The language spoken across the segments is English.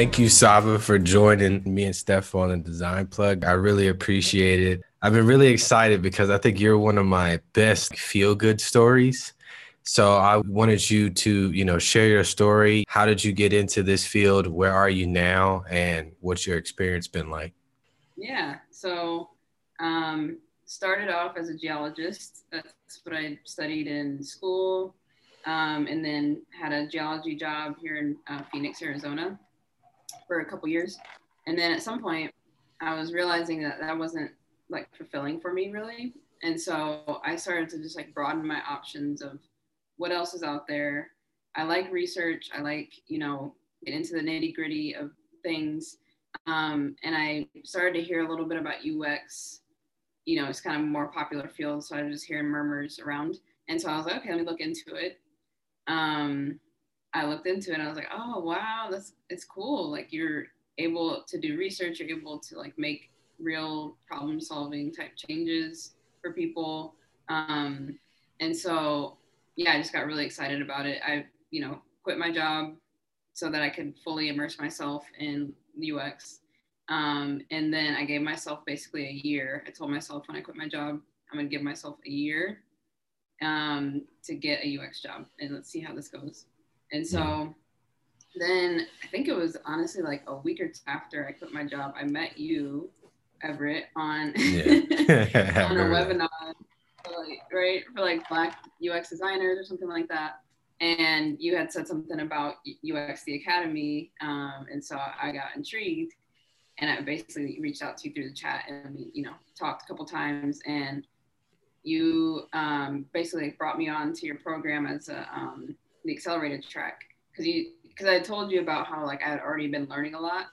Thank you, Saba, for joining me and Steph on the Design Plug. I really appreciate it. I've been really excited because I think you're one of my best feel good stories. So I wanted you to, you know, share your story. How did you get into this field? Where are you now? And what's your experience been like? Yeah. So um, started off as a geologist. That's what I studied in school. Um, and then had a geology job here in uh, Phoenix, Arizona for a couple years. And then at some point, I was realizing that that wasn't like fulfilling for me really. And so I started to just like broaden my options of what else is out there. I like research. I like, you know, get into the nitty gritty of things. Um, and I started to hear a little bit about UX. You know, it's kind of more popular field. So I was just hearing murmurs around. And so I was like, okay, let me look into it. Um, I looked into it and I was like, oh wow, that's it's cool. Like you're able to do research, you're able to like make real problem solving type changes for people. Um, and so yeah, I just got really excited about it. I, you know, quit my job so that I could fully immerse myself in UX. Um, and then I gave myself basically a year. I told myself when I quit my job, I'm gonna give myself a year um, to get a UX job and let's see how this goes. And so then I think it was honestly like a week or two after I quit my job, I met you, Everett, on, yeah. on a webinar, for like, right, for like Black UX designers or something like that. And you had said something about UXD Academy. Um, and so I got intrigued and I basically reached out to you through the chat and we, you know, talked a couple times and you um, basically brought me on to your program as a, um, the accelerated track because you because I told you about how like I had already been learning a lot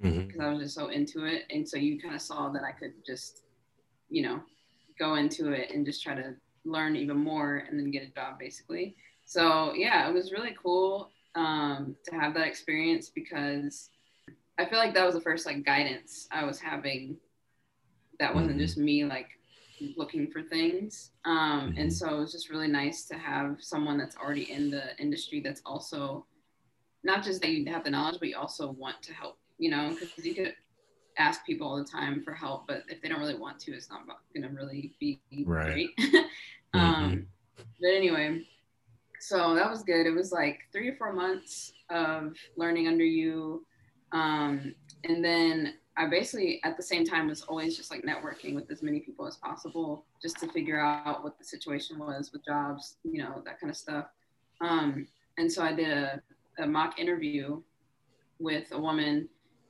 because mm-hmm. I was just so into it, and so you kind of saw that I could just you know go into it and just try to learn even more and then get a job basically. So yeah, it was really cool um, to have that experience because I feel like that was the first like guidance I was having. That wasn't mm-hmm. just me like looking for things. Um, mm-hmm. And so it was just really nice to have someone that's already in the industry that's also not just that you have the knowledge, but you also want to help, you know, because you could ask people all the time for help, but if they don't really want to, it's not going to really be right. great. mm-hmm. um, but anyway, so that was good. It was like three or four months of learning under you. Um, and then I basically at the same time was always just like networking with as many people as possible just to figure out what the situation was with jobs, you know, that kind of stuff. Um, and so I did a, a mock interview with a woman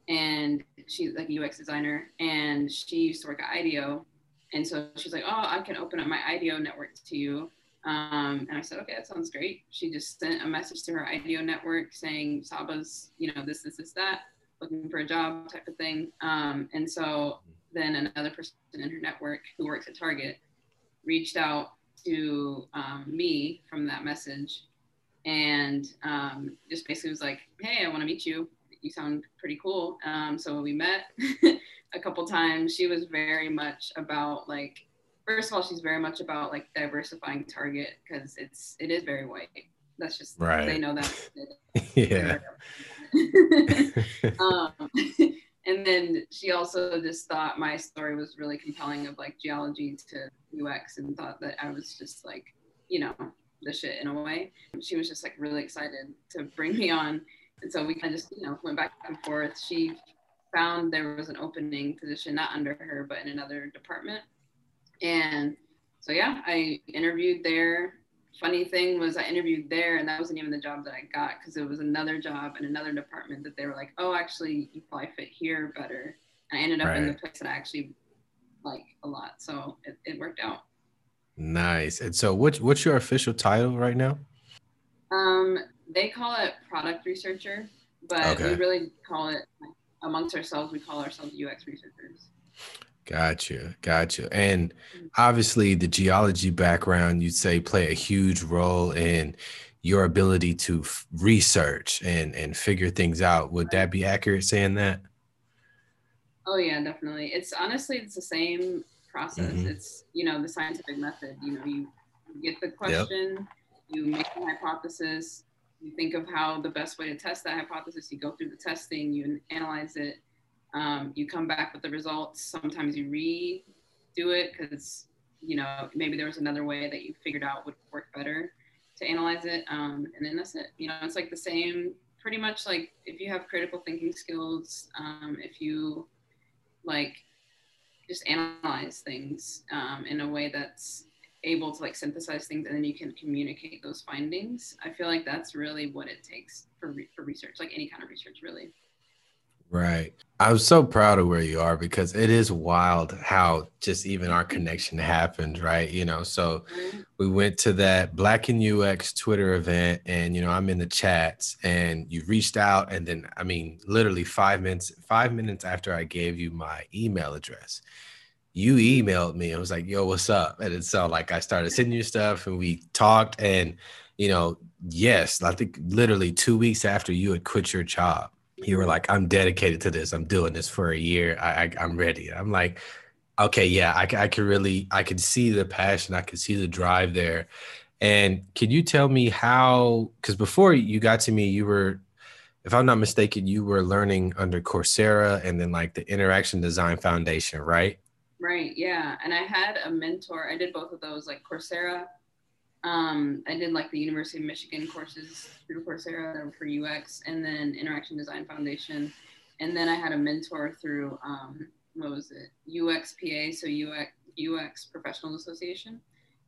and she's like a UX designer and she used to work at IDEO. And so she's like, oh, I can open up my IDEO network to you. Um, and I said, okay, that sounds great. She just sent a message to her IDEO network saying, Saba's, you know, this, this, this, that looking for a job type of thing. Um, and so then another person in her network who works at Target reached out to um, me from that message and um, just basically was like, hey, I want to meet you. You sound pretty cool. Um, so we met a couple times. She was very much about like, first of all, she's very much about like diversifying Target because it's it is very white. That's just right. They know that. yeah. um, and then she also just thought my story was really compelling of like geology to UX and thought that I was just like, you know, the shit in a way. She was just like really excited to bring me on. And so we kind of just, you know, went back and forth. She found there was an opening position, not under her, but in another department. And so, yeah, I interviewed there funny thing was I interviewed there and that wasn't even the job that I got because it was another job in another department that they were like, oh, actually, you probably fit here better. And I ended up right. in the place that I actually like a lot. So it, it worked out. Nice. And so what's what's your official title right now? Um, they call it product researcher, but okay. we really call it amongst ourselves, we call ourselves UX researchers. Gotcha, gotcha. And mm. obviously, the geology background you'd say play a huge role in your ability to f- research and and figure things out. Would that be accurate saying that? Oh yeah, definitely. It's honestly it's the same process. Mm-hmm. It's you know the scientific method. You know, you get the question, yep. you make a hypothesis, you think of how the best way to test that hypothesis. You go through the testing, you analyze it, um, you come back with the results. Sometimes you redo it because you know maybe there was another way that you figured out would work better to analyze it, um, and then that's it. You know, it's like the same, pretty much like if you have critical thinking skills, um, if you like just analyze things um, in a way that's able to like synthesize things and then you can communicate those findings i feel like that's really what it takes for, re- for research like any kind of research really right i'm so proud of where you are because it is wild how just even our connection happened right you know so mm-hmm. we went to that black and ux twitter event and you know i'm in the chats and you reached out and then i mean literally five minutes five minutes after i gave you my email address you emailed me and was like, yo, what's up? And it so like I started sending you stuff and we talked and you know, yes, I think literally two weeks after you had quit your job, you were like, I'm dedicated to this. I'm doing this for a year. I, I am ready. I'm like, okay, yeah, I, I can really, I can see the passion. I can see the drive there. And can you tell me how, because before you got to me, you were, if I'm not mistaken, you were learning under Coursera and then like the Interaction Design Foundation, right? Right. Yeah. And I had a mentor. I did both of those, like Coursera. Um, I did like the University of Michigan courses through Coursera for UX, and then Interaction Design Foundation. And then I had a mentor through um, what was it? UXPA, so UX UX Professionals Association.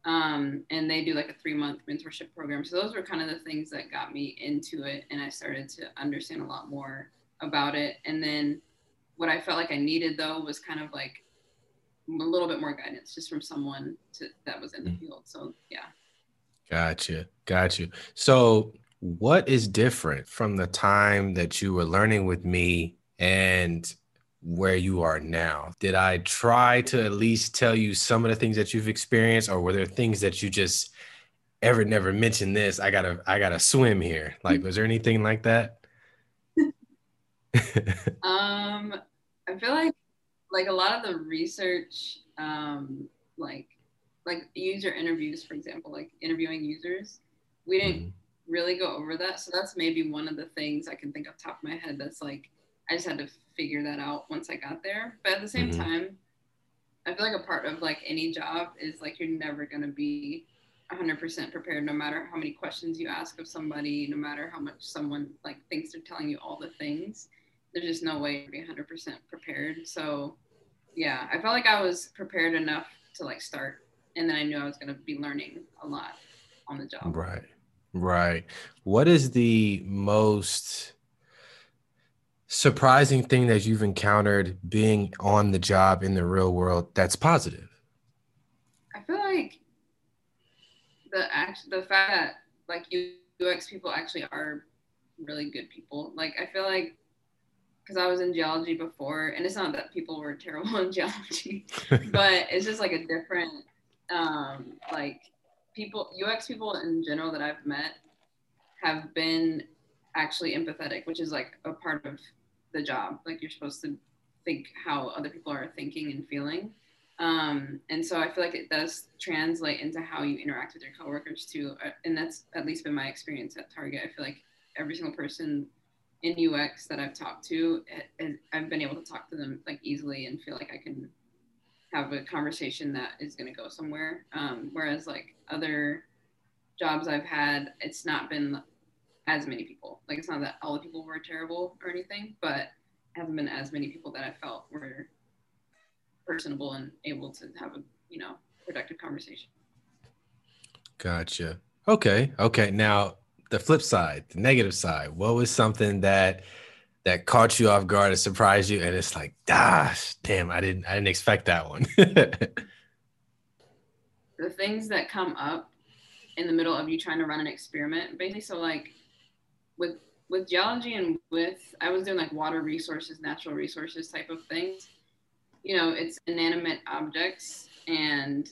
Um, and they do like a three month mentorship program. So those were kind of the things that got me into it, and I started to understand a lot more about it. And then what I felt like I needed though was kind of like a little bit more guidance just from someone to, that was in the mm. field. So yeah. Gotcha. Gotcha. So what is different from the time that you were learning with me and where you are now? Did I try to at least tell you some of the things that you've experienced, or were there things that you just ever never mentioned this? I gotta I gotta swim here. Like, was there anything like that? um, I feel like like a lot of the research, um, like like user interviews, for example, like interviewing users, we didn't mm-hmm. really go over that. So that's maybe one of the things I can think off top of my head. That's like I just had to figure that out once I got there. But at the same mm-hmm. time, I feel like a part of like any job is like you're never gonna be 100% prepared no matter how many questions you ask of somebody no matter how much someone like thinks they're telling you all the things there's just no way to be 100% prepared. So, yeah, I felt like I was prepared enough to like start, and then I knew I was going to be learning a lot on the job. Right, right. What is the most surprising thing that you've encountered being on the job in the real world that's positive? I feel like the act, the fact that like UX people actually are really good people. Like I feel like because I was in geology before, and it's not that people were terrible in geology, but it's just like a different, um, like people, UX people in general that I've met have been actually empathetic, which is like a part of the job. Like you're supposed to think how other people are thinking and feeling. Um, and so I feel like it does translate into how you interact with your coworkers too. Uh, and that's at least been my experience at Target. I feel like every single person in UX that I've talked to, I've been able to talk to them like easily and feel like I can have a conversation that is going to go somewhere. Um, whereas like other jobs I've had, it's not been as many people. Like it's not that all the people were terrible or anything, but hasn't been as many people that I felt were personable and able to have a you know productive conversation. Gotcha. Okay. Okay. Now the flip side, the negative side. What was something that that caught you off guard and surprised you? And it's like, gosh, damn, I didn't I didn't expect that one. the things that come up in the middle of you trying to run an experiment, basically. So like with with geology and with I was doing like water resources, natural resources type of things. You know, it's inanimate objects and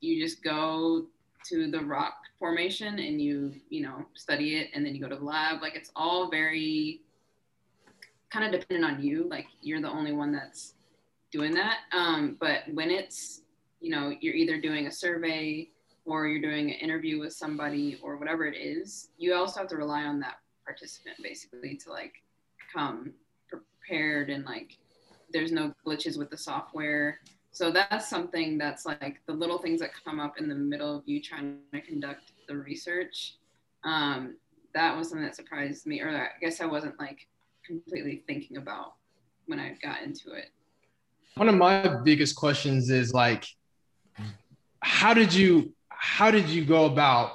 you just go to the rock formation and you you know study it and then you go to the lab like it's all very kind of dependent on you like you're the only one that's doing that um, but when it's you know you're either doing a survey or you're doing an interview with somebody or whatever it is, you also have to rely on that participant basically to like come prepared and like there's no glitches with the software. So that's something that's like the little things that come up in the middle of you trying to conduct the research. Um, that was something that surprised me, or I guess I wasn't like completely thinking about when I got into it. One of my biggest questions is like, how did you how did you go about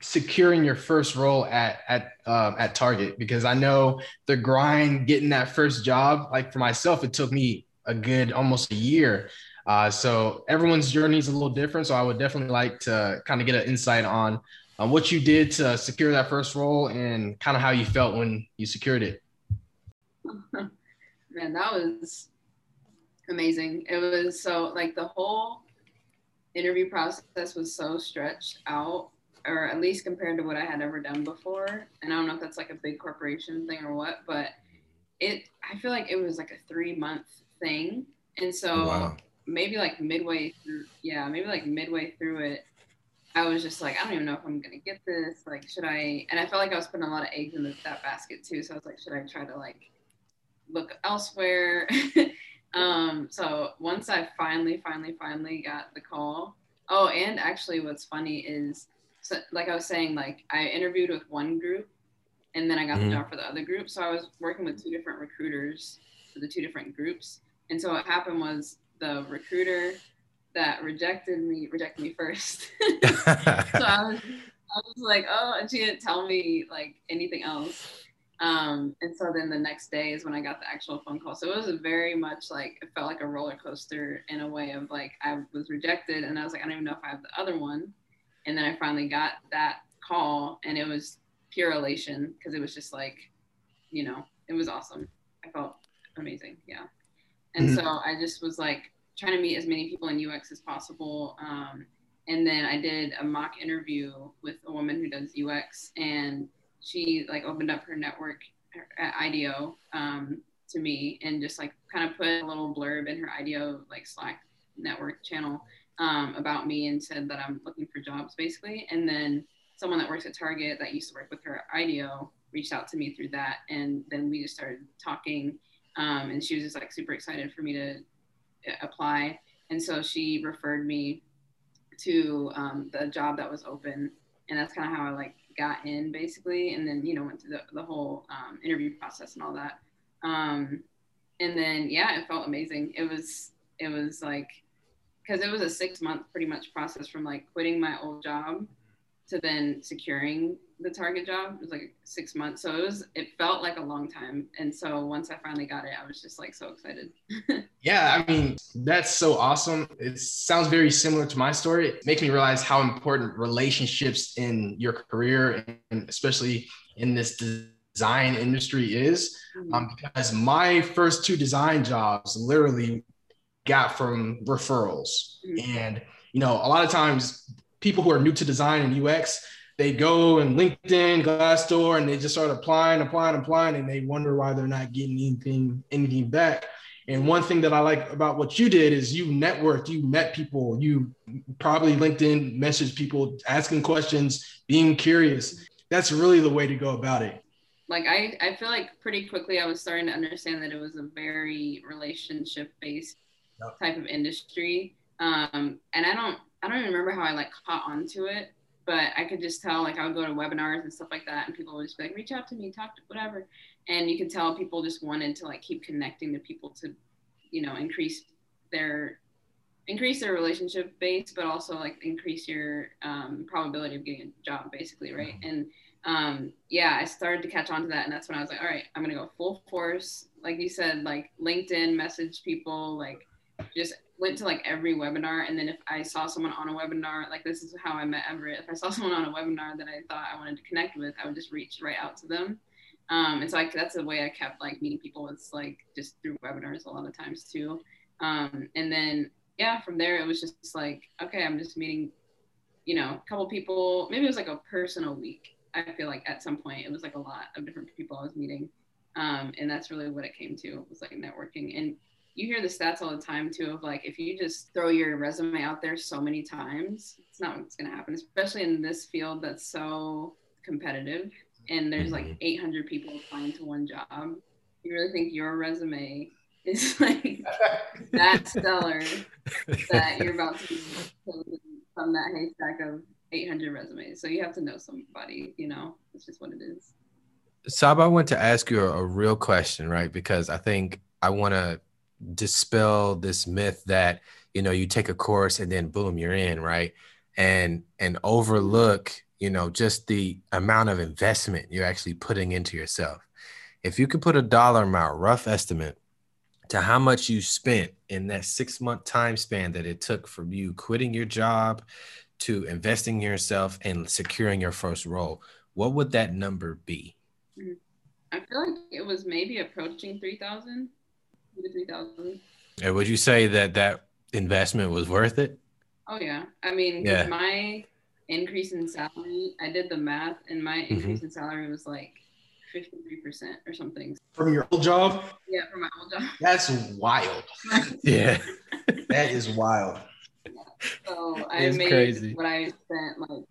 securing your first role at at um, at Target? Because I know the grind getting that first job. Like for myself, it took me a good almost a year. Uh, so everyone's journey is a little different. So I would definitely like to kind of get an insight on um, what you did to secure that first role and kind of how you felt when you secured it. Man, that was amazing. It was so like the whole interview process was so stretched out, or at least compared to what I had ever done before. And I don't know if that's like a big corporation thing or what, but it I feel like it was like a three month thing. And so oh, wow. maybe like midway through, yeah, maybe like midway through it, I was just like, I don't even know if I'm gonna get this. Like, should I? And I felt like I was putting a lot of eggs in the, that basket too. So I was like, should I try to like look elsewhere? um, so once I finally, finally, finally got the call. Oh, and actually, what's funny is, so, like I was saying, like I interviewed with one group, and then I got mm-hmm. the job for the other group. So I was working with two different recruiters for the two different groups. And so what happened was the recruiter that rejected me rejected me first. so I was I was like, oh, and she didn't tell me like anything else. Um, and so then the next day is when I got the actual phone call. So it was very much like it felt like a roller coaster in a way of like I was rejected and I was like, I don't even know if I have the other one. And then I finally got that call and it was pure elation because it was just like, you know, it was awesome. I felt amazing. Yeah. And mm-hmm. so I just was like, trying to meet as many people in UX as possible. Um, and then I did a mock interview with a woman who does UX, and she like opened up her network at IDEO um, to me, and just like kind of put a little blurb in her IDEO like Slack network channel um, about me, and said that I'm looking for jobs basically. And then someone that works at Target that used to work with her at IDEO reached out to me through that, and then we just started talking. Um, and she was just like super excited for me to apply. And so she referred me to um, the job that was open. And that's kind of how I like got in basically. And then, you know, went through the, the whole um, interview process and all that. Um, and then, yeah, it felt amazing. It was, it was like, cause it was a six month pretty much process from like quitting my old job to then securing the target job. It was like six months. So it was it felt like a long time. And so once i finally got it i was just like so excited. Yeah i mean that's so awesome. It sounds very similar to my story. It makes me realize how important relationships in your career and especially in this design industry is mm-hmm. um, because my first two design jobs literally got from referrals. Mm-hmm. and you know a lot of times people who are new to design and ux they go and LinkedIn, Glassdoor, and they just start applying, applying, applying, and they wonder why they're not getting anything, anything back. And one thing that I like about what you did is you networked, you met people, you probably LinkedIn messaged people, asking questions, being curious. That's really the way to go about it. Like I, I feel like pretty quickly I was starting to understand that it was a very relationship based yep. type of industry. Um, and I don't, I don't even remember how I like caught onto it but I could just tell like I would go to webinars and stuff like that, and people would just be like, reach out to me, talk to whatever, and you could tell people just wanted to like keep connecting to people to, you know, increase their increase their relationship base, but also like increase your um, probability of getting a job, basically, right? Mm-hmm. And um, yeah, I started to catch on to that, and that's when I was like, all right, I'm gonna go full force, like you said, like LinkedIn, message people, like just went to like every webinar and then if I saw someone on a webinar, like this is how I met Everett. If I saw someone on a webinar that I thought I wanted to connect with, I would just reach right out to them. Um, and so I, that's the way I kept like meeting people. It's like just through webinars a lot of times too. Um, and then yeah, from there it was just like okay, I'm just meeting, you know, a couple people. Maybe it was like a personal week. I feel like at some point it was like a lot of different people I was meeting, um, and that's really what it came to. Was like networking and you hear the stats all the time too of like if you just throw your resume out there so many times, it's not what's gonna happen, especially in this field that's so competitive and there's like Mhm. 800 people applying to one job. You really think your resume is like that stellar that you're about to be chosen from that haystack of 800 resumes. So you have to know somebody, you know, it's just what it is. Sab, I want to ask you a, a real question, right? Because I think I want to dispel this myth that you know you take a course and then boom, you're in, right? And and overlook, you know, just the amount of investment you're actually putting into yourself. If you could put a dollar amount, rough estimate, to how much you spent in that six month time span that it took from you quitting your job to investing in yourself and securing your first role, what would that number be? Hmm. I feel like it was maybe approaching 3,000, to 3,000. And would you say that that investment was worth it? Oh yeah. I mean, Yeah. my increase in salary, I did the math and my Mm-hmm. increase in salary was like 53% or something. From your old job, Yeah, from my old job. that's wild. Yeah. That is wild. So I It's made crazy. what I spent like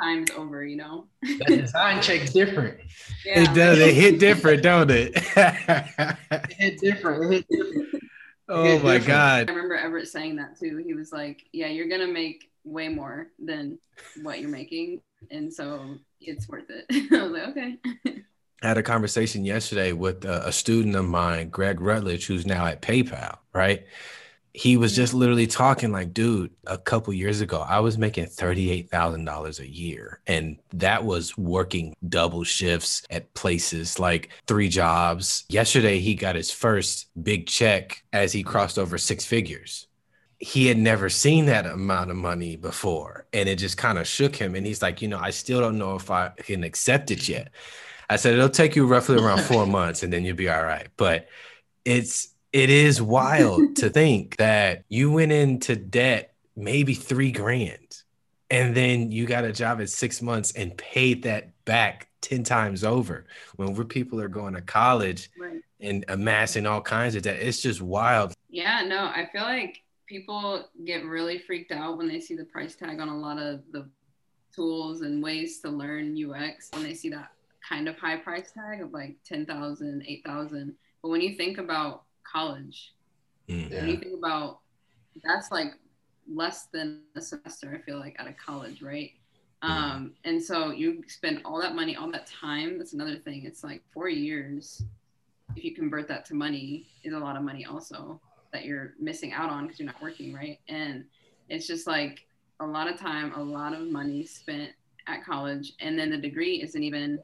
times over, you know? That design check's different. Yeah, it does. It hit different, don't it? It hit different. It hit different. oh hit my different. God. I remember Everett saying that too. He was like, "Yeah, you're gonna make way more than what you're making, and so it's worth it." I was like, "Okay." I had a conversation yesterday with a, a student of mine, Greg Rutledge, who's now at PayPal, right? He was just literally talking like, dude, a couple years ago, I was making $38,000 a year. And that was working double shifts at places like three jobs. Yesterday, he got his first big check as he crossed over six figures. He had never seen that amount of money before. And it just kind of shook him. And he's like, you know, I still don't know if I can accept it yet. I said it'll take you roughly around four months and then you'll be all right. But it's it is wild to think that you went into debt maybe three grand and then you got a job at six months and paid that back 10 times over when we're people are going to college Right. and amassing all kinds of debt. It's just wild. Yeah, no, I feel like people get really freaked out when they see the price tag on a lot of the tools and ways to learn UX when they see that kind of high price tag of like 10,000, 8,000. But when you think about college, Mm. when you think about that's like less than a semester, I feel like, out of college, right? Um, and so you spend all that money, all that time. That's another thing. It's like four years. If you convert that to money, is a lot of money also that you're missing out on because you're not working, right? And it's just like a lot of time, a lot of money spent at college, and then the degree isn't even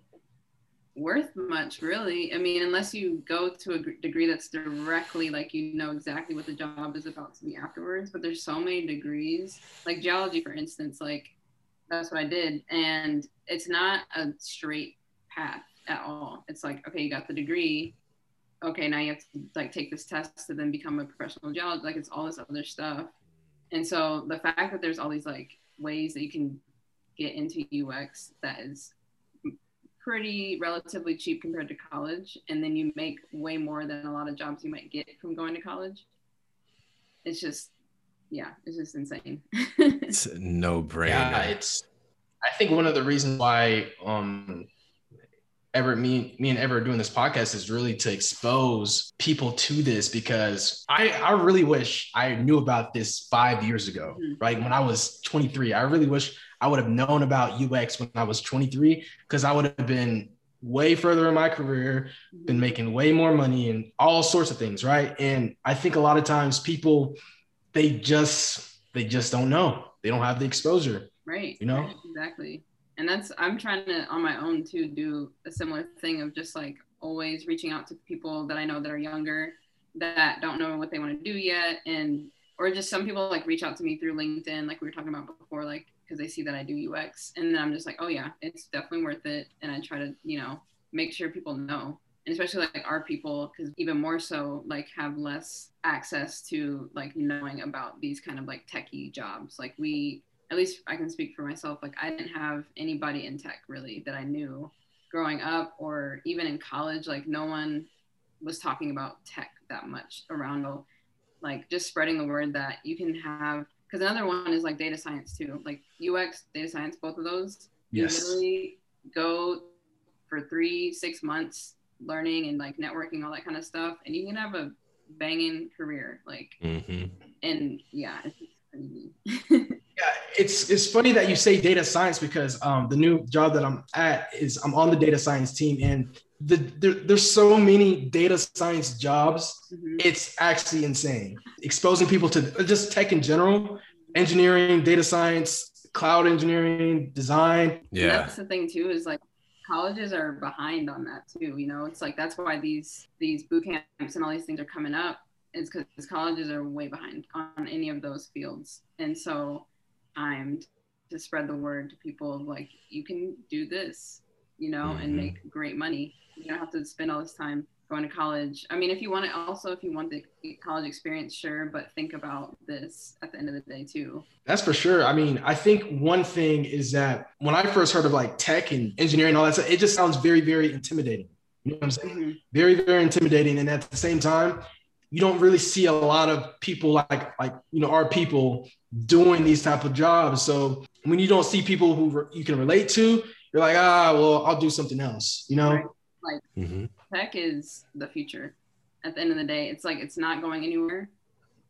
worth much really. I mean unless you go to a degree that's directly like you know exactly what the job is about to be afterwards but there's so many degrees. Like geology for instance like that's what i did and it's not a straight path at all. It's like okay you got the degree. Okay now you have to like take this test to then become a professional geologist like it's all this other stuff. And so the fact that there's all these like ways that you can get into ux that is pretty relatively cheap compared to college and then you make way more than a lot of jobs you might get from going to college it's just yeah it's just insane It's no brainer. Yeah, it's. I think one of the reasons why um, Everett, me, me and Everett doing this podcast is really to expose people to this because I, I really wish I knew about this five years ago, Mhm. right? When I was 23, I really wish I would have known about UX when I was 23 because I would have been way further in my career, been mm-hmm. making way more money and all sorts of things, right? And I think a lot of times people, they just, they just don't know. They don't have the exposure. right You know? right, exactly and that's i'm trying to on my own to do a similar thing of just like always reaching out to people that i know that are younger that don't know what they want to do yet and or just some people like reach out to me through linkedin like we were talking about before like because they see that i do ux and then i'm just like oh yeah it's definitely worth it. And i try to you know make sure people know and especially like our people because even more so like have less access to like knowing about these kind of like techie jobs. Like we at least i can speak for myself like i didn't have anybody in tech really that i knew growing up or even in college like no one was talking about tech that much around like just spreading the word that you can have because another one is like data science too like ux data science both of those yes. you literally go for three six months learning and like networking all that kind of stuff and you can have a banging career like mm-hmm. and yeah yeah it's it's funny that you say data science because um, the new job that i'm at is i'm on the data science team and the, there, there's so many data science jobs. Mm-hmm. it's actually insane. Exposing people to just tech in general engineering data science cloud engineering design. Yeah. And that's the thing too is like colleges are behind on that too you know? It's like that's why these these boot camps and all these things are coming up is because colleges are way behind on any of those fields and so i'm to spread the word to people of like you can do this you know mm-hmm. and make great money you don't have to spend all this time going to college. I mean, if you want to also, if you want the college experience, sure, but think about this at the end of the day too. That's for sure. I mean, I think one thing is that when I first heard of like tech and engineering and all that stuff, it just sounds very, very intimidating. You know what I'm saying? Mm-hmm. Very, very intimidating. And at the same time, you don't really see a lot of people like like you know our people doing these type of jobs. So when you don't see people who re- you can relate to, you're like, ah, well, I'll do something else. You know. Like mm-hmm. tech is the future. At the end of the day, it's like it's not going anywhere.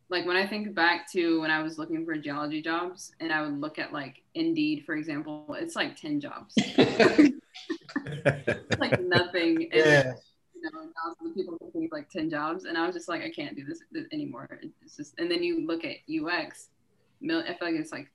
Like when I think back to when I was looking for geology jobs, and I would look at like Indeed, for example, it's like ten jobs. like nothing. Yeah. You know, thousands of people looking like ten jobs, and I was just like, I can't do this anymore. It's just, and then you look at UX, I feel like it's like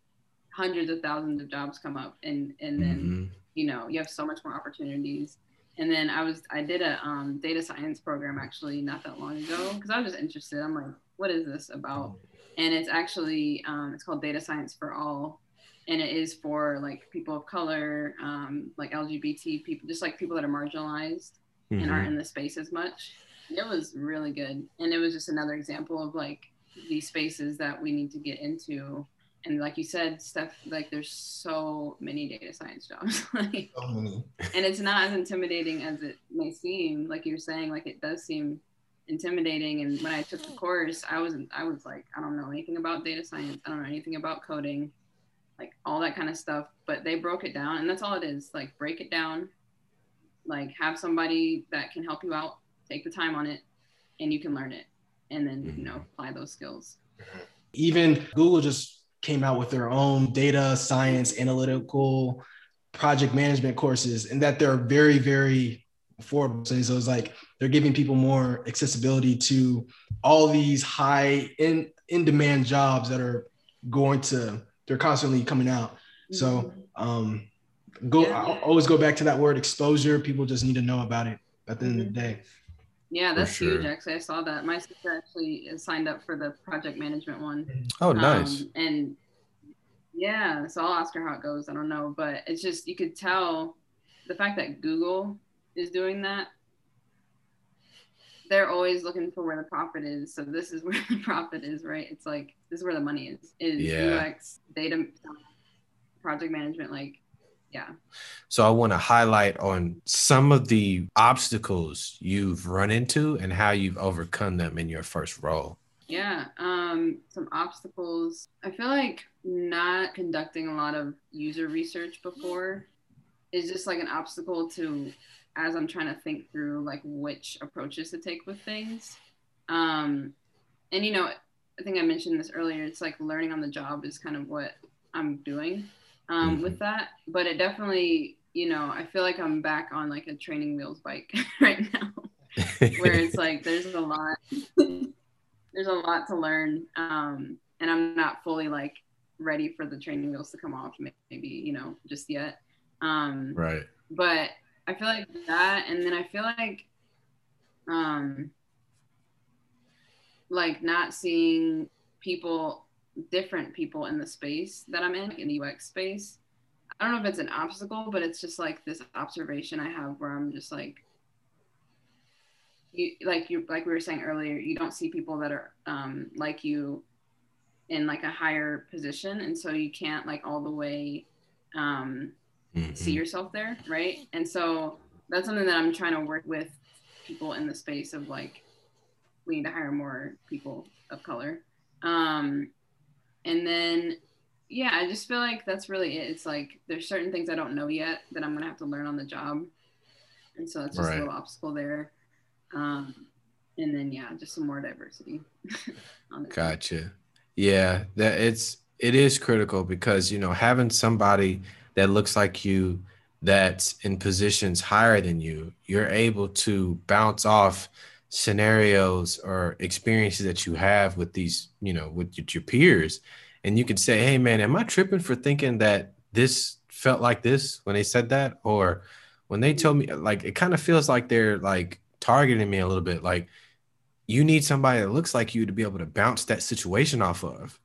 hundreds of thousands of jobs come up, and and then mm-hmm. you know you have so much more opportunities and then I was I did a um, data science program actually not that long ago because I was just interested. I'm like, what is this about? And it's actually um, it's called Data Science for All, and it is for like people of color, um, like LGBT people, just like people that are marginalized mm-hmm. and aren't in the space as much. It was really good, and it was just another example of like these spaces that we need to get into and like you said, Steph, like there's so many data science jobs. like, so many. and it's not as intimidating as it may seem. Like you're saying, like it does seem intimidating. And when I took the course, I wasn't I was like, I don't know anything about data science. I don't know anything about coding, like all that kind of stuff. But they broke it down, and that's all it is. Like break it down, like have somebody that can help you out. Take the time on it, and you can learn it, and then you know mm-hmm. apply those skills. Even Google just came out with their own data science analytical project management courses and that they're very very affordable so it's like they're giving people more accessibility to all these high in in demand jobs that are going to they're constantly coming out so mm-hmm. um go yeah. I always go back to that word exposure people just need to know about it at the end of the mm-hmm. day yeah, that's sure. huge. Actually, I saw that. My sister actually signed up for the project management one. Oh, nice. Um, and yeah, so I'll ask her how it goes. I don't know, but it's just you could tell the fact that Google is doing that. They're always looking for where the profit is. So this is where the profit is, right? It's like this is where the money is. Is yeah. UX data project management like yeah. So I want to highlight on some of the obstacles you've run into and how you've overcome them in your first role. Yeah, um, some obstacles. I feel like not conducting a lot of user research before is just like an obstacle to as I'm trying to think through like which approaches to take with things. Um, and you know, I think I mentioned this earlier. It's like learning on the job is kind of what I'm doing um, mm-hmm. with that. But it definitely, you know, I feel like I'm back on like a training wheels bike right now, where it's like there's a lot, there's a lot to learn, um, and I'm not fully like ready for the training wheels to come off, maybe you know, just yet. Um, right. But I feel like that, and then I feel like, um, like not seeing people different people in the space that I'm in, in the UX space. I don't know if it's an obstacle, but it's just like this observation I have where I'm just like, you like you like we were saying earlier, you don't see people that are um, like you in like a higher position, and so you can't like all the way um, mm-hmm. see yourself there, right? And so that's something that I'm trying to work with people in the space of like we need to hire more people of color. Um, and then, yeah, I just feel like that's really it. It's like there's certain things I don't know yet that I'm gonna have to learn on the job, and so it's just right. a little obstacle there. Um, and then yeah, just some more diversity. gotcha. Team. Yeah, that it's it is critical because you know having somebody that looks like you that's in positions higher than you, you're able to bounce off scenarios or experiences that you have with these, you know, with your peers. And you can say, hey, man, am I tripping for thinking that this felt like this when they said that? Or when they told me, like, it kind of feels like they're like targeting me a little bit. Like, you need somebody that looks like you to be able to bounce that situation off of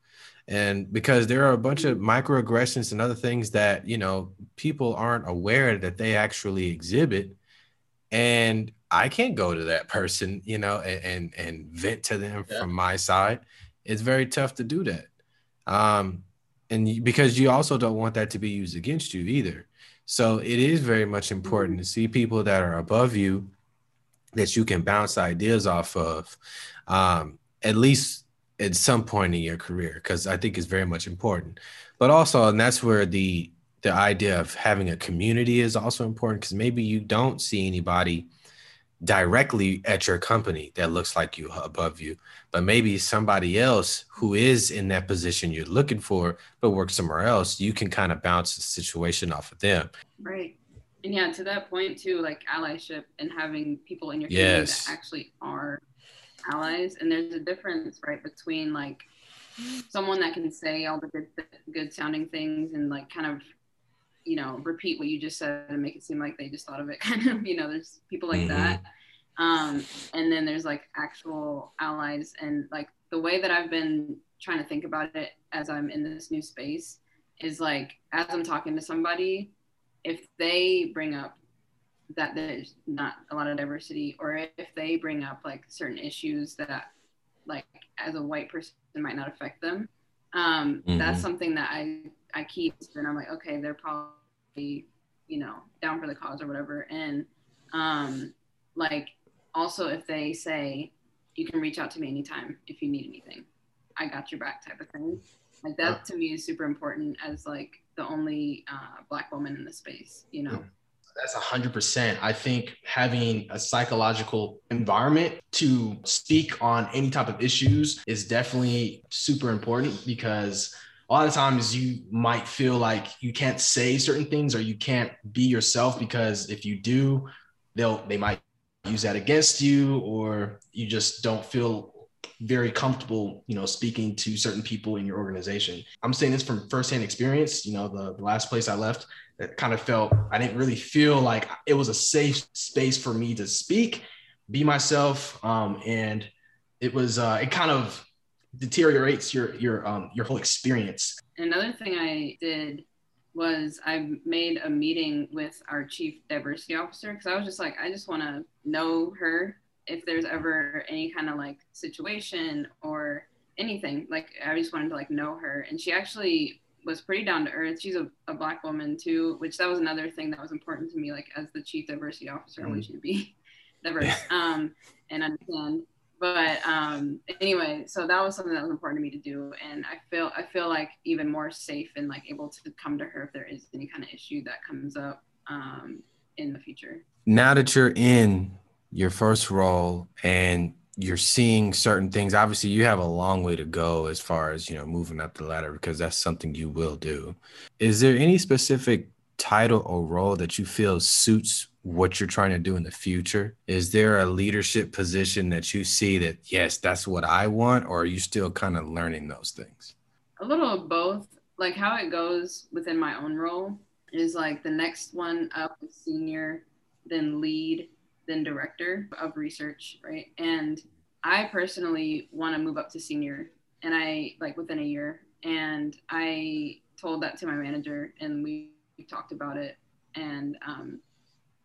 and because there are a bunch of microaggressions and other things that you know people aren't aware that they actually exhibit and i can't go to that person you know and and, and vent to them yeah. from my side it's very tough to do that um and because you also don't want that to be used against you either so it is very much important mm-hmm. to see people that are above you that you can bounce ideas off of um at least at some point in your career because I think it's very much important. But also, and that's where the the idea of having a community is also important because maybe you don't see anybody directly at your company that looks like you above you, but maybe somebody else who is in that position you're looking for but works somewhere else, you can kind of bounce the situation off of them. Right. And yeah, to that point too, like allyship and having people in your community yes. that actually are allies and there's a difference right between like someone that can say all the good good sounding things and like kind of you know repeat what you just said and make it seem like they just thought of it kind of you know there's people like mm-hmm. that um and then there's like actual allies and like the way that i've been trying to think about it as i'm in this new space is like as i'm talking to somebody if they bring up that there's not a lot of diversity or if they bring up like certain issues that like as a white person might not affect them um, mm-hmm. that's something that i i keep and i'm like okay they're probably you know down for the cause or whatever. And um like also if they say you can reach out to me anytime if you need anything. I got your back type of thing. Like that to me is super important as like the only uh, black woman in the space you know? That's 100%. I think having a psychological environment to speak on any type of issues is definitely super important because a lot of times you might feel like you can't say certain things or you can't be yourself because if you do, they'll they might use that against you or you just don't feel very comfortable, you know, speaking to certain people in your organization. I'm saying this from firsthand experience. You know, the, the last place I left, it kind of felt I didn't really feel like it was a safe space for me to speak, be myself, um, and it was uh, it kind of deteriorates your your um, your whole experience. Another thing I did was I made a meeting with our chief diversity officer because I was just like I just want to know her if there's ever any kind of like situation or anything like I just wanted to like know her and she actually was pretty down to earth. She's a, a black woman too, which that was another thing that was important to me. Like as the chief diversity officer, mm-hmm. I want you to be diverse um, and understand. But um, anyway, so that was something that was important to me to do, and I feel I feel like even more safe and like able to come to her if there is any kind of issue that comes up um, in the future. Now that you're in your first role and you're seeing certain things obviously you have a long way to go as far as you know moving up the ladder because that's something you will do is there any specific title or role that you feel suits what you're trying to do in the future is there a leadership position that you see that yes that's what i want or are you still kind of learning those things a little of both like how it goes within my own role is like the next one up is senior then lead then director of research, right? And I personally want to move up to senior and I like within a year. And I told that to my manager and we, we talked about it. And um,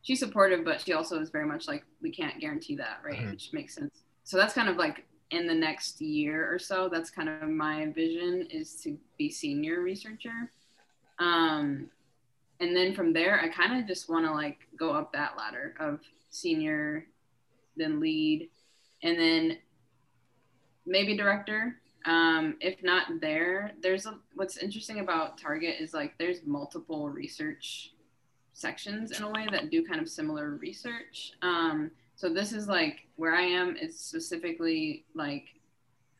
she's supportive, but she also is very much like, we can't guarantee that, right? Mm-hmm. Which makes sense. So that's kind of like in the next year or so, that's kind of my vision is to be senior researcher. Um, and then from there, I kind of just want to like go up that ladder of senior, then lead, and then maybe director. Um, if not there, there's a, what's interesting about Target is like there's multiple research sections in a way that do kind of similar research. Um, so this is like where I am is specifically like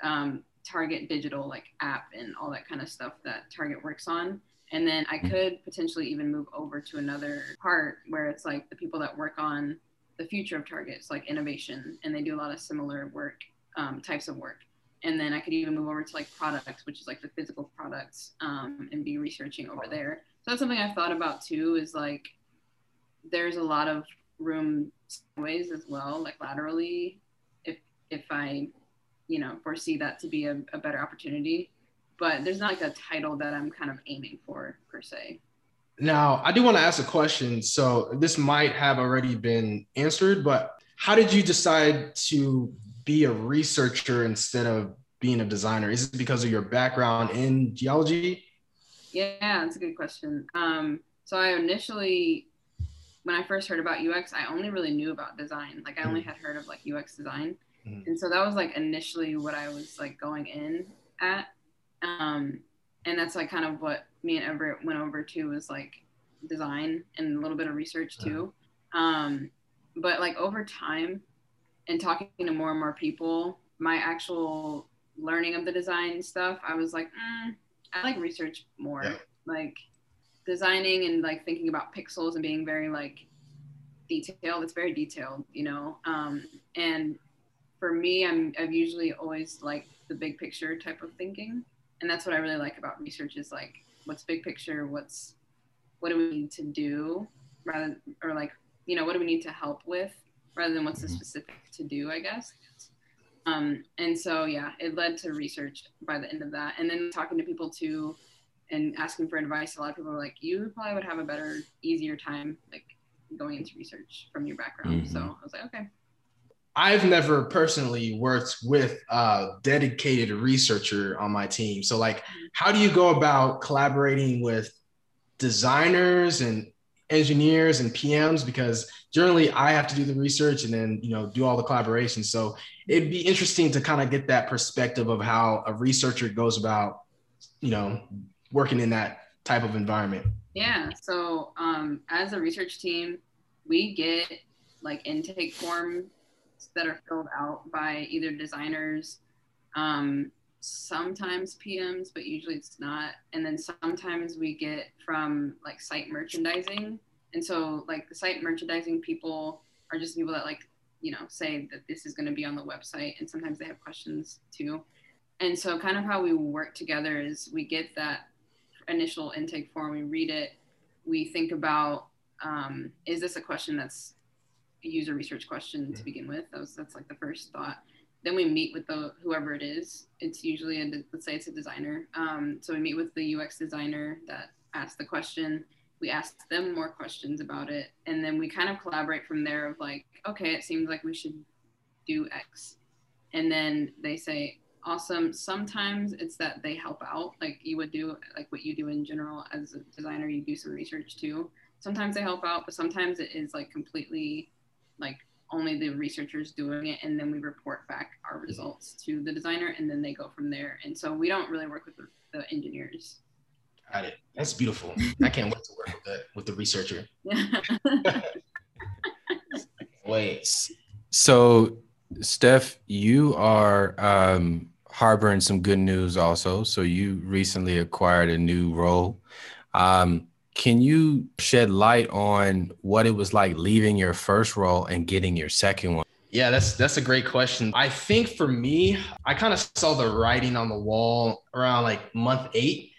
um, Target digital like app and all that kind of stuff that Target works on. And then I could potentially even move over to another part where it's like the people that work on the future of Targets, like innovation, and they do a lot of similar work, um, types of work. And then I could even move over to like products, which is like the physical products, um, and be researching over there. So that's something I've thought about too. Is like there's a lot of room ways as well, like laterally, if if I, you know, foresee that to be a, a better opportunity. But there's not like a title that I'm kind of aiming for per se. Now, I do want to ask a question. So this might have already been answered, but how did you decide to be a researcher instead of being a designer? Is it because of your background in geology? Yeah, that's a good question. Um, so I initially, when I first heard about UX, I only really knew about design. Like I only mm-hmm. had heard of like UX design, mm-hmm. and so that was like initially what I was like going in at. Um, and that's like kind of what me and Everett went over to was like design and a little bit of research too. Uh-huh. Um, but like over time and talking to more and more people, my actual learning of the design stuff, I was like, mm, I like research more. Yeah. Like designing and like thinking about pixels and being very like detailed. It's very detailed, you know. Um, and for me, I'm I've usually always like the big picture type of thinking, and that's what I really like about research is like what's big picture, what's what do we need to do rather or like you know what do we need to help with rather than what's the mm-hmm. specific to do i guess um, and so yeah it led to research by the end of that and then talking to people too and asking for advice a lot of people were like you probably would have a better easier time like going into research from your background mm-hmm. so i was like okay I've never personally worked with a dedicated researcher on my team. So, like, mm-hmm. how do you go about collaborating with designers and engineers and PMs because generally I have to do the research and then you know do all the collaboration. So it'd be interesting to kind of get that perspective of how a researcher goes about you know working in that type of environment. Yeah. So um, as a research team, we get like intake forms that are filled out by either designers, um, sometimes PMs, but usually it's not. And then sometimes we get from like site merchandising. And so like the site merchandising people are just people that like, you know, say that this is going to be on the website. And sometimes they have questions too. And so kind of how we work together is we get that initial intake form, we read it, we think about, um, is this a question that's a user research question to begin with? That was, that's like the first thought then we meet with the whoever it is. It's usually a let's say it's a designer. Um, so we meet with the UX designer that asked the question. We ask them more questions about it, and then we kind of collaborate from there. Of like, okay, it seems like we should do X, and then they say, awesome. Sometimes it's that they help out, like you would do, like what you do in general as a designer. You do some research too. Sometimes they help out, but sometimes it is like completely like only the researchers doing it and then we report back our results to the designer and then they go from there. And so we don't really work with the, the engineers. Got it. That's beautiful. I can't wait to work with the with the researcher. Wait. So steph you are um, harboring some good news also. So you recently acquired a new role. Um, can you shed light on what it was like leaving your first role and getting your second one? Yeah, that's that's a great question. I think for me, I kind of saw the writing on the wall around like month 8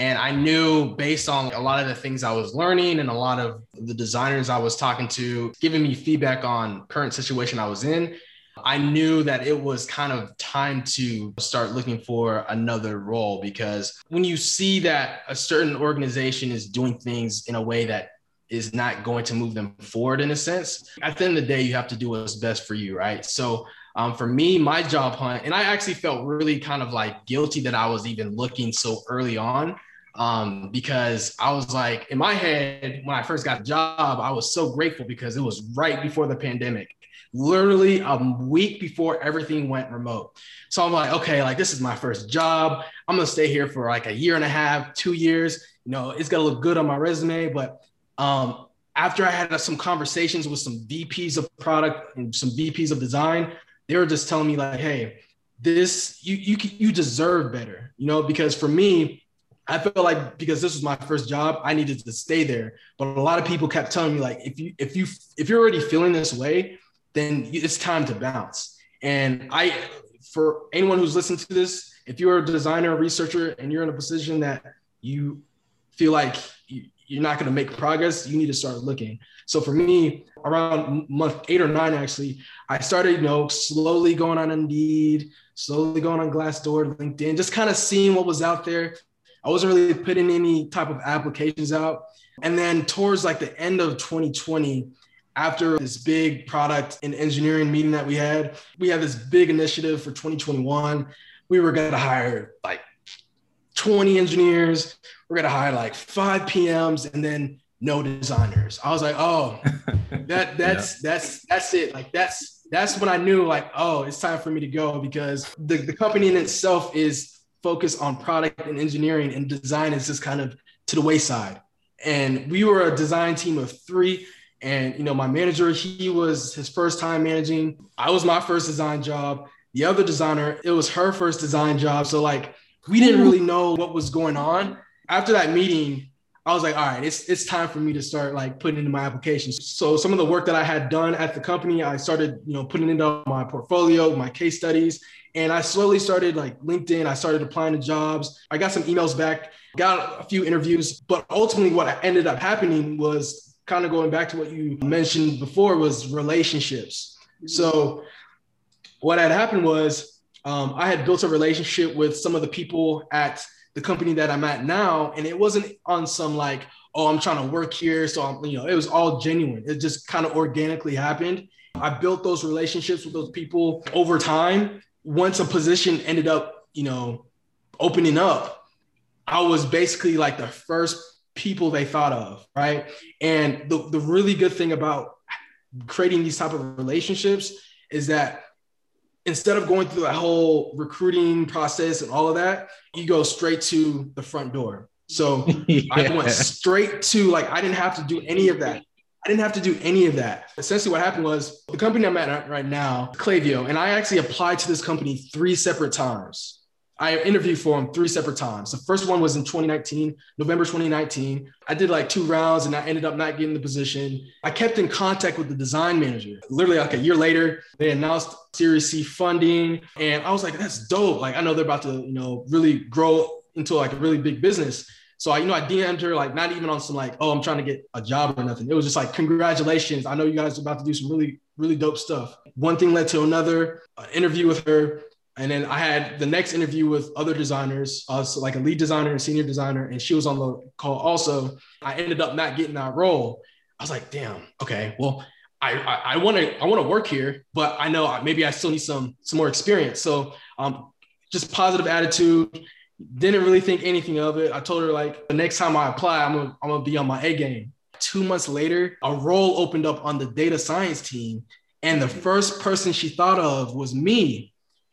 and I knew based on a lot of the things I was learning and a lot of the designers I was talking to giving me feedback on current situation I was in, I knew that it was kind of time to start looking for another role because when you see that a certain organization is doing things in a way that is not going to move them forward in a sense, at the end of the day, you have to do what's best for you, right? So um, for me, my job hunt, and I actually felt really kind of like guilty that I was even looking so early on. um, because I was like, in my head, when I first got the job, I was so grateful because it was right before the pandemic, literally a week before everything went remote. So I'm like, okay, like this is my first job. I'm gonna stay here for like a year and a half, two years. You know, it's gonna look good on my resume. But um, after I had some conversations with some VPs of product and some VPs of design, they were just telling me like, hey, this you you you deserve better, you know, because for me, I felt like because this was my first job, I needed to stay there. But a lot of people kept telling me like, if you if you if you're already feeling this way, then it's time to bounce. And I, for anyone who's listening to this, if you're a designer, researcher, and you're in a position that you feel like you're not going to make progress, you need to start looking. So for me, around month eight or nine, actually, I started, you know, slowly going on Indeed, slowly going on Glassdoor, LinkedIn, just kind of seeing what was out there, I wasn't really putting any type of applications out. And then towards like the end of 2020, after this big product and engineering meeting that we had, we had this big initiative for 2021. We were going to hire like 20 engineers. We're going to hire like five PMs and then no designers. I was like, oh, that that's yeah. that's that's it. Like that's that's when I knew like, oh, it's time for me to go because the, the company in itself is focused on product and engineering and design is just kind of to the wayside. And we were a design team of three. And you know, my manager, he was his first time managing. I was my first design job. The other designer, it was her first design job. So like we didn't really know what was going on. After that meeting, I was like, all right, it's it's time for me to start like putting into my applications. So some of the work that I had done at the company, I started, you know, putting into my portfolio, my case studies, and I slowly started like LinkedIn. I started applying to jobs. I got some emails back, got a few interviews, but ultimately what ended up happening was kind of going back to what you mentioned before was relationships. So what had happened was um, I had built a relationship with some of the people at the company that I'm at now, and it wasn't on some like, oh, I'm trying to work here. So I'm, you know, it was all genuine. It just kind of organically happened. I built those relationships with those people over time once a position ended up, you know, opening up, I was basically like the first people they thought of, right? And the, the really good thing about creating these type of relationships is that instead of going through that whole recruiting process and all of that, you go straight to the front door. So yeah. I went straight to like I didn't have to do any of that. I didn't have to do any of that. Essentially, what happened was the company I'm at right now, Klaviyo, and I actually applied to this company three separate times. I interviewed for him three separate times. The first one was in 2019, November 2019. I did like two rounds and I ended up not getting the position. I kept in contact with the design manager. Literally, like a year later, they announced Series C funding. And I was like, that's dope. Like, I know they're about to, you know, really grow into like a really big business. So I, you know, I DM'd her like not even on some like, oh, I'm trying to get a job or nothing. It was just like, congratulations. I know you guys are about to do some really, really dope stuff. One thing led to another interview with her. And then I had the next interview with other designers, uh, so like a lead designer and senior designer, and she was on the call also. I ended up not getting that role. I was like, damn, okay, well, I I want to I want to work here, but I know maybe I still need some some more experience. So um, just positive attitude, didn't really think anything of it. I told her like the next time I apply, I'm gonna, I'm gonna be on my A game. Two months later, a role opened up on the data science team, and the first person she thought of was me.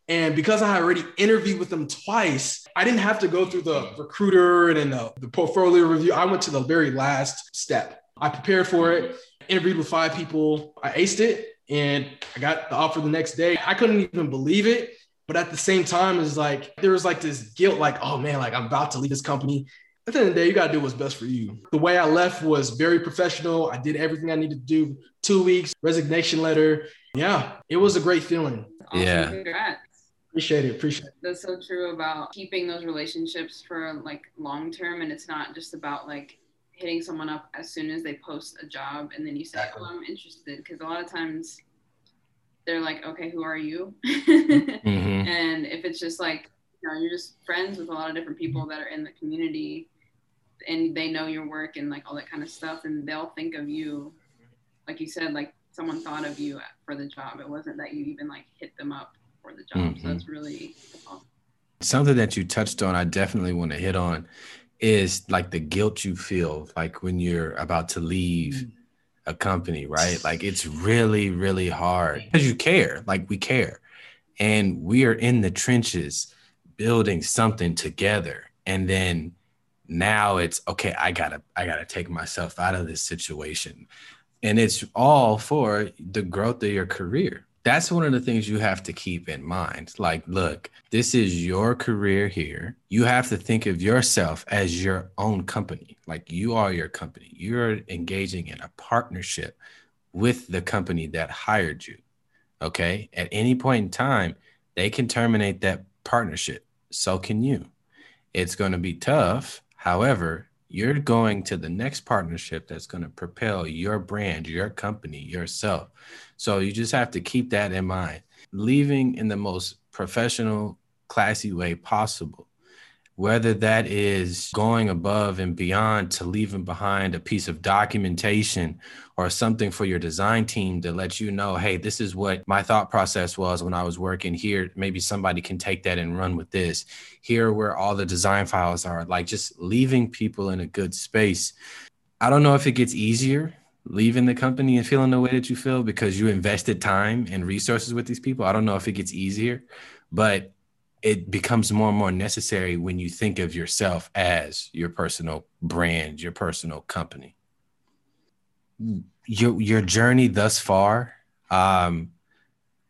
And because I already interviewed with them twice, I didn't have to go through the recruiter and then the, the portfolio review. I went to the very last step. I prepared for it, interviewed with five people. I aced it, and I got the offer the next day. I couldn't even believe it but at the same time, it's like there was like this guilt, like, oh man, like I'm about to leave this company. At the end of the day, you gotta do what's best for you. The way I left was very professional. I did everything I needed to do. Two weeks, resignation letter. Yeah, it was a great feeling. Awesome. Yeah. Congrats. Appreciate it. Appreciate it. That's so true about keeping those relationships for like long term. And it's not just about like hitting someone up as soon as they post a job and then you say, exactly. Oh, I'm interested. Because a lot of times they're like, okay, who are you? mm-hmm. And if it's just like, you know, you're just friends with a lot of different people that are in the community and they know your work and like all that kind of stuff, and they'll think of you, like you said, like someone thought of you for the job. It wasn't that you even like hit them up for the job. Mm-hmm. So it's really awesome. Something that you touched on, I definitely want to hit on is like the guilt you feel like when you're about to leave mm. a company, right? Like it's really, really hard because you care, like we care. And we are in the trenches building something together. And then now it's okay, I gotta, I gotta take myself out of this situation. And it's all for the growth of your career that's one of the things you have to keep in mind. Like, look, this is your career here. You have to think of yourself as your own company. Like, you are your company. You're engaging in a partnership with the company that hired you. Okay. At any point in time, they can terminate that partnership. So can you. It's going to be tough. However, you're going to the next partnership that's going to propel your brand, your company, yourself. So you just have to keep that in mind. Leaving in the most professional, classy way possible. Whether that is going above and beyond to leaving behind a piece of documentation or something for your design team to let you know, hey, this is what my thought process was when I was working here. Maybe somebody can take that and run with this. Here, where all the design files are, like just leaving people in a good space. I don't know if it gets easier leaving the company and feeling the way that you feel because you invested time and resources with these people. I don't know if it gets easier, but it becomes more and more necessary when you think of yourself as your personal brand, your personal company. Your your journey thus far, um,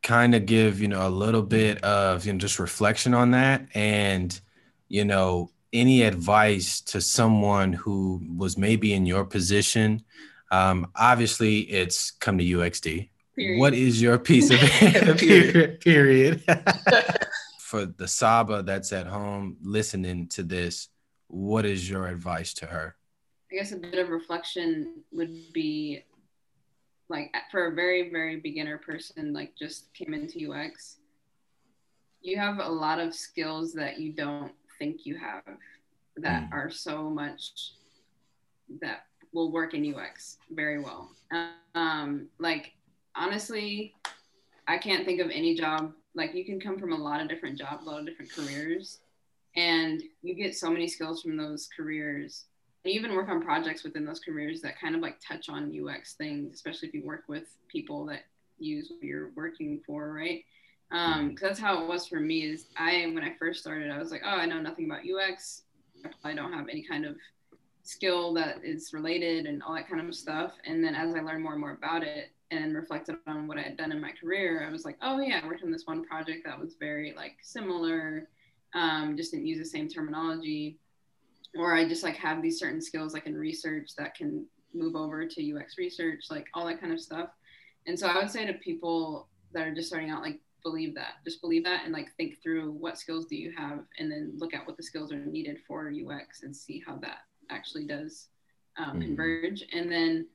kind of give you know a little bit of you know just reflection on that, and you know any advice to someone who was maybe in your position um, obviously, it's come to UXD. Period. What is your piece of period? period. For the Saba that's at home listening to this, what is your advice to her? I guess a bit of reflection would be like for a very, very beginner person, like just came into UX, you have a lot of skills that you don't think you have that mm. are so much that will work in UX very well. Um, like honestly, I can't think of any job like you can come from a lot of different jobs, a lot of different careers, and you get so many skills from those careers. And you even work on projects within those careers that kind of like touch on UX things, especially if you work with people that use what you're working for, right? Um, cause that's how it was for me is I, when I first started, I was like, oh, I know nothing about UX. I don't have any kind of skill that is related and all that kind of stuff. And then as I learned more and more about it and reflected on what I had done in my career, I was like, oh yeah, I worked on this one project that was very like similar, um, just didn't use the same terminology. Or I just like have these certain skills like in research that can move over to UX research, like all that kind of stuff. And so I would say to people that are just starting out, like believe that, just believe that and like think through what skills do you have and then look at what the skills are needed for UX and see how that actually does um, mm-hmm. converge. And then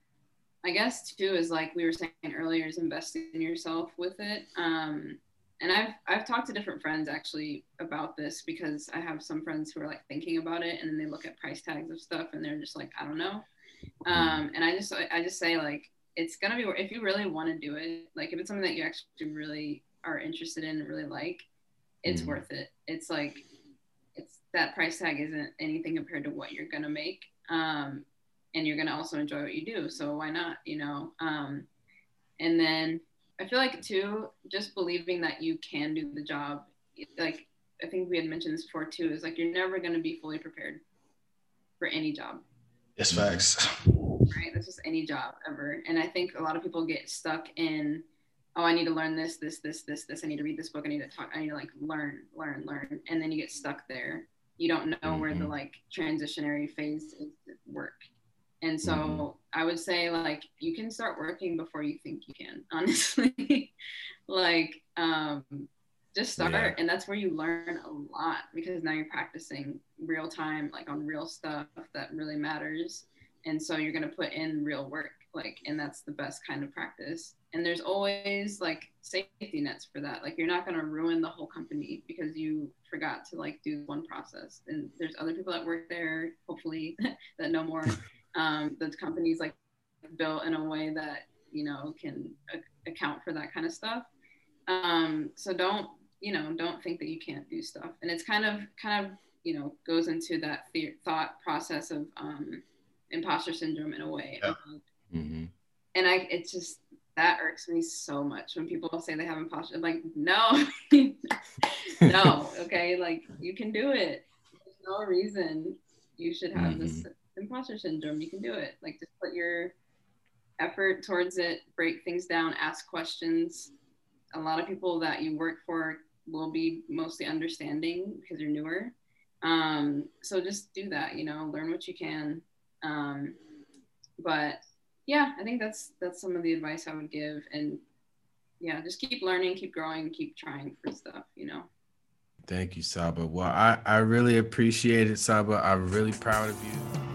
I guess too is like we were saying earlier is investing in yourself with it. Um, and I've I've talked to different friends actually about this because I have some friends who are like thinking about it and then they look at price tags of stuff and they're just like I don't know. Mm-hmm. Um, and I just I just say like it's gonna be if you really want to do it like if it's something that you actually really are interested in and really like it's mm. worth it it's like it's that price tag isn't anything compared to what you're to make um, and you're to also enjoy what you do so why not you know um, and then i feel like too just believing that you can do the job like i think we had mentioned this before too is like you're never going to be fully prepared for any job. Yes facts. Right? That's just any job ever. And i think a lot of people get stuck in oh i need to learn this this this this this. I need to read this book. I need to talk i need to like learn learn learn. And then you get stuck there. You don't know mm-hmm. where the mm-hmm. like transitionary phase is work. And so mm-hmm. I would say like you can start working before you think you can honestly. Like um just start yeah. and that's where you learn a lot because now you're practicing real time like on real stuff that really matters. And so you're going to put in real work like and that's the best kind of practice. And there's always like safety nets for that. Like you're not going to ruin the whole company because you forgot to like do one process. And there's other people that work there hopefully that know more um, the company's like built in a way that you know can a- account for that kind of stuff um, so don't you know don't think that you can't do stuff and it's kind of kind of you know goes into that th- thought process of um, imposter syndrome in a way. Yeah. Mm-hmm. And I, it just that irks me so much when people say they have imposter. Like, no, no, okay, like you can do it. There's no reason you should have this imposter syndrome. You can do it. Like, just put your effort towards it. Break things down. Ask questions. A lot of people that you work for will be mostly understanding because you're newer. Um, so just do that. You know, learn what you can. Um, but yeah, I think that's that's some of the advice I would give, and yeah, just keep learning, keep growing, keep trying for stuff. You know. Thank you, Saba. Well, I, I really appreciate it, Saba. I'm really proud of you.